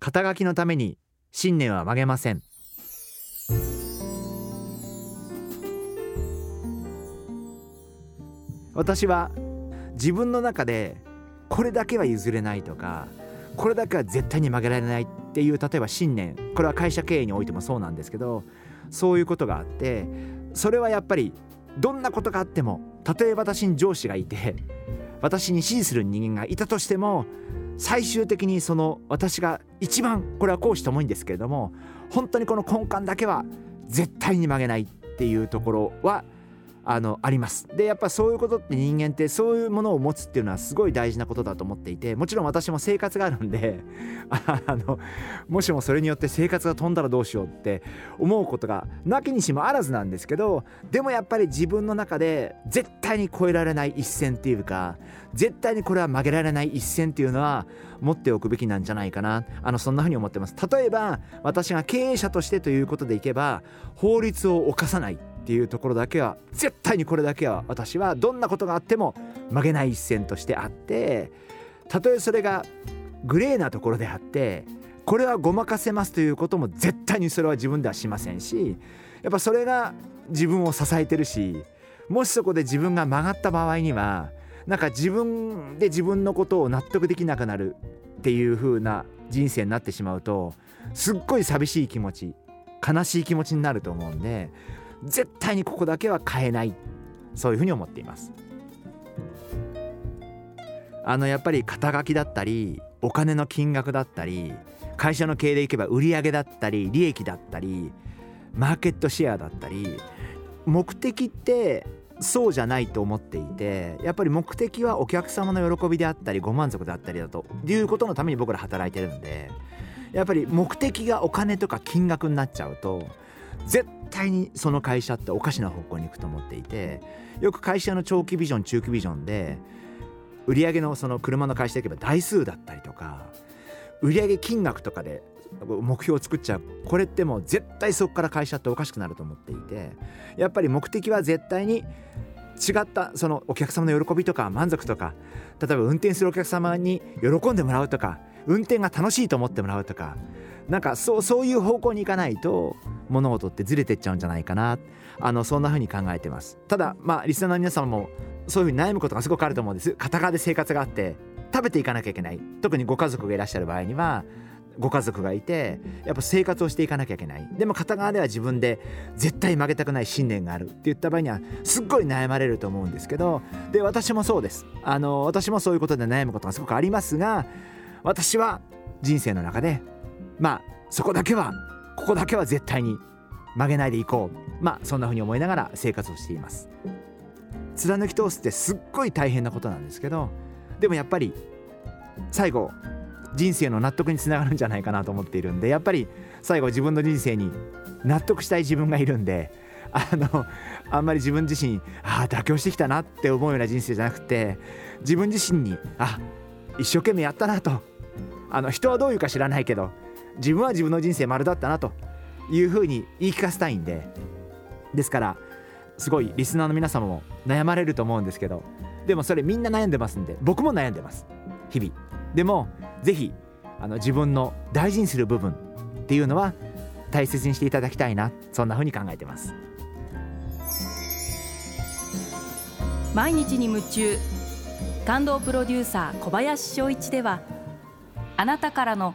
肩書きのために信念は曲げません。私は自分の中でこれだけは譲れないとかこれだけは絶対に曲げられないっていう例えば信念これは会社経営においてもそうなんですけどそういうことがあってそれはやっぱりどんなことがあってもたとえ私に上司がいて私に指示する人間がいたとしても最終的にその私が一番これは講師ともいいんですけれども本当にこの根幹だけは絶対に曲げないっていうところはあのあります。でやっぱそういうことって人間ってそういうものを持つっていうのはすごい大事なことだと思っていてもちろん私も生活があるんで あのもしもそれによって生活が飛んだらどうしようって思うことがなきにしもあらずなんですけどでもやっぱり自分の中で絶対に越えられない一線っていうか絶対にこれは曲げられない一線っていうのは持っておくべきなんじゃないかな。あのそんなふうに思ってます。例えば私が経営者としてということでいけば法律を犯さない。っていうところだけは絶対にこれだけは私はどんなことがあっても曲げない一線としてあってたとえそれがグレーなところであってこれはごまかせますということも絶対にそれは自分ではしませんしやっぱそれが自分を支えてるしもしそこで自分が曲がった場合にはなんか自分で自分のことを納得できなくなるっていう風な人生になってしまうとすっごい寂しい気持ち悲しい気持ちになると思うんで絶対にここだけは変えない。そういうふうに思っています。あのやっぱり肩書きだったりお金の金額だったり会社の経営でいけば売上だったり利益だったりマーケットシェアだったり目的ってそうじゃないと思っていてやっぱり目的はお客様の喜びであったりご満足であったりだということのために僕ら働いてるんでやっぱり目的がお金とか金額になっちゃうと絶対にその会社っておかしな方向に行くと思っていてよく会社の長期ビジョン中期ビジョンで売上のその車の会社でいけば台数だったりとか売上金額とかで目標を作っちゃう。これってもう絶対そこから会社っておかしくなると思っていてやっぱり目的は絶対に違ったそのお客様の喜びとか満足とか例えば運転するお客様に喜んでもらうとか運転が楽しいと思ってもらうとかなんかそうそういう方向に行かないと物事ってずれてっちゃうんじゃないかな。あのそんな風に考えてます。ただまあリスナーの皆様もそういう風に悩むことがすごくあると思うんです。片側で生活があって食べていかなきゃいけない。特にご家族がいらっしゃる場合にはご家族がいてやっぱ生活をしていかなきゃいけない。でも片側では自分で絶対曲げたくない信念がある。って言った場合にはすっごい悩まれると思うんですけどで私もそうです。あの私もそういうことで悩むことがすごくありますが私は人生の中でまあそこだけはここだけは絶対に曲げないでいこう。まあそんな風に思いながら生活をしています。貫き通すってすっごい大変なことなんですけどでもやっぱり最後人生の納得につながるんじゃないかなと思っているんでやっぱり最後自分の人生に納得したい自分がいるんであのあんまり自分自身ああ妥協してきたなって思うような人生じゃなくて自分自身にあ一生懸命やったなと。あの人はどういうか知らないけど自分は自分の人生丸だったなというふうに言い聞かせたいんでですからすごいリスナーの皆様も悩まれると思うんですけどでもそれみんな悩んでますんで僕も悩んでます。日々。でも是非あの自分の大事にする部分っていうのは大切にしていただきたいなそんなふうに考えてます。毎日に夢中。感動プロデューサー小林翔一ではあなたからの